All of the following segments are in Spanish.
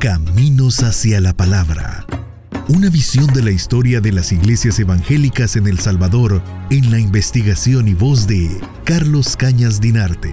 Caminos hacia la Palabra. Una visión de la historia de las iglesias evangélicas en El Salvador en la investigación y voz de Carlos Cañas Dinarte.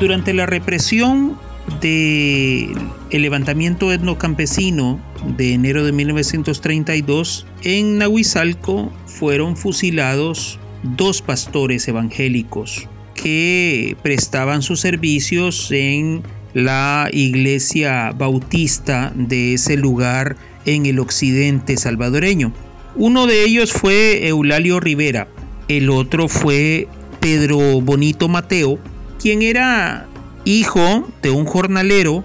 Durante la represión del levantamiento etnocampesino de enero de 1932, en Nahuizalco fueron fusilados dos pastores evangélicos que prestaban sus servicios en la iglesia bautista de ese lugar en el occidente salvadoreño. Uno de ellos fue Eulalio Rivera, el otro fue Pedro Bonito Mateo, quien era hijo de un jornalero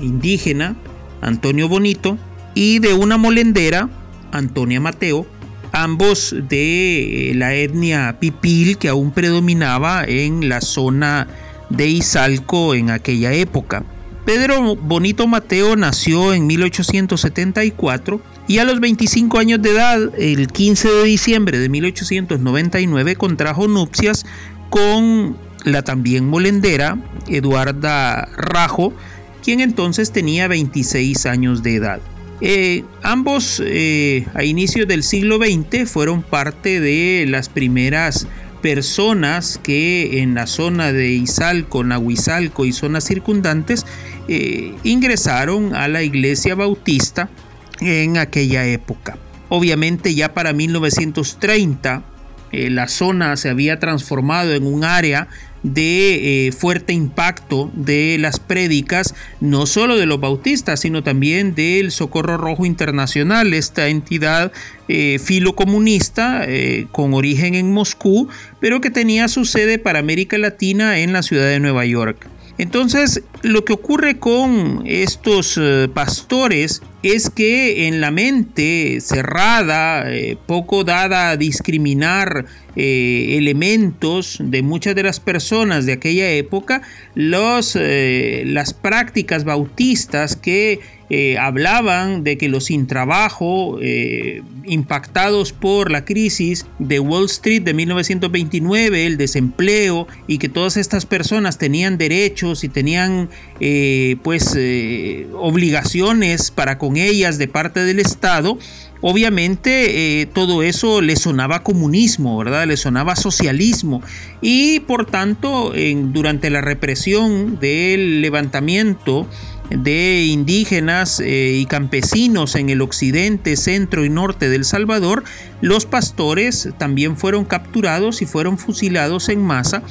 indígena, Antonio Bonito, y de una molendera, Antonia Mateo, ambos de la etnia pipil que aún predominaba en la zona de Izalco en aquella época. Pedro Bonito Mateo nació en 1874 y a los 25 años de edad, el 15 de diciembre de 1899, contrajo nupcias con la también molendera Eduarda Rajo, quien entonces tenía 26 años de edad. Eh, ambos eh, a inicios del siglo XX fueron parte de las primeras personas que en la zona de Izalco, Nahuizalco y zonas circundantes eh, ingresaron a la iglesia bautista en aquella época. Obviamente ya para 1930 la zona se había transformado en un área de eh, fuerte impacto de las prédicas, no solo de los bautistas, sino también del Socorro Rojo Internacional, esta entidad eh, filocomunista eh, con origen en Moscú, pero que tenía su sede para América Latina en la ciudad de Nueva York. Entonces, lo que ocurre con estos eh, pastores es que en la mente cerrada, eh, poco dada a discriminar eh, elementos de muchas de las personas de aquella época, los, las prácticas bautistas que eh, hablaban de que los sin trabajo eh, impactados por la crisis de Wall Street de 1929, el desempleo y que todas estas personas tenían derechos y tenían eh, pues obligaciones para con ellas de parte del Estado, obviamente todo eso le sonaba comunismo, ¿verdad? Le sonaba socialismo y por tanto durante la represión del levantamiento de indígenas eh, y campesinos en el occidente, centro y norte del Salvador, los pastores también fueron capturados y fueron fusilados en masa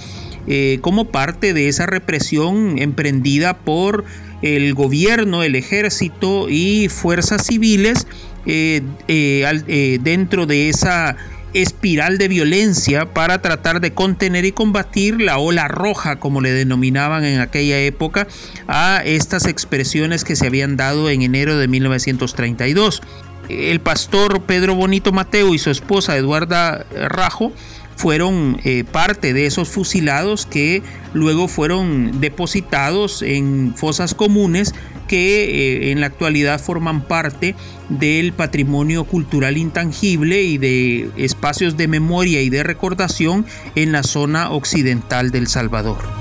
eh, como parte de esa represión emprendida por el gobierno, el ejército y fuerzas civiles eh, dentro de esa espiral de violencia para tratar de contener y combatir la ola roja, como le denominaban en aquella época, a estas expresiones que se habían dado en enero de 1932. El pastor Pedro Bonito Mateo y su esposa Eduarda Rajo fueron eh, parte de esos fusilados que luego fueron depositados en fosas comunes que eh, en la actualidad forman parte del patrimonio cultural intangible y de espacios de memoria y de recordación en la zona occidental del Salvador.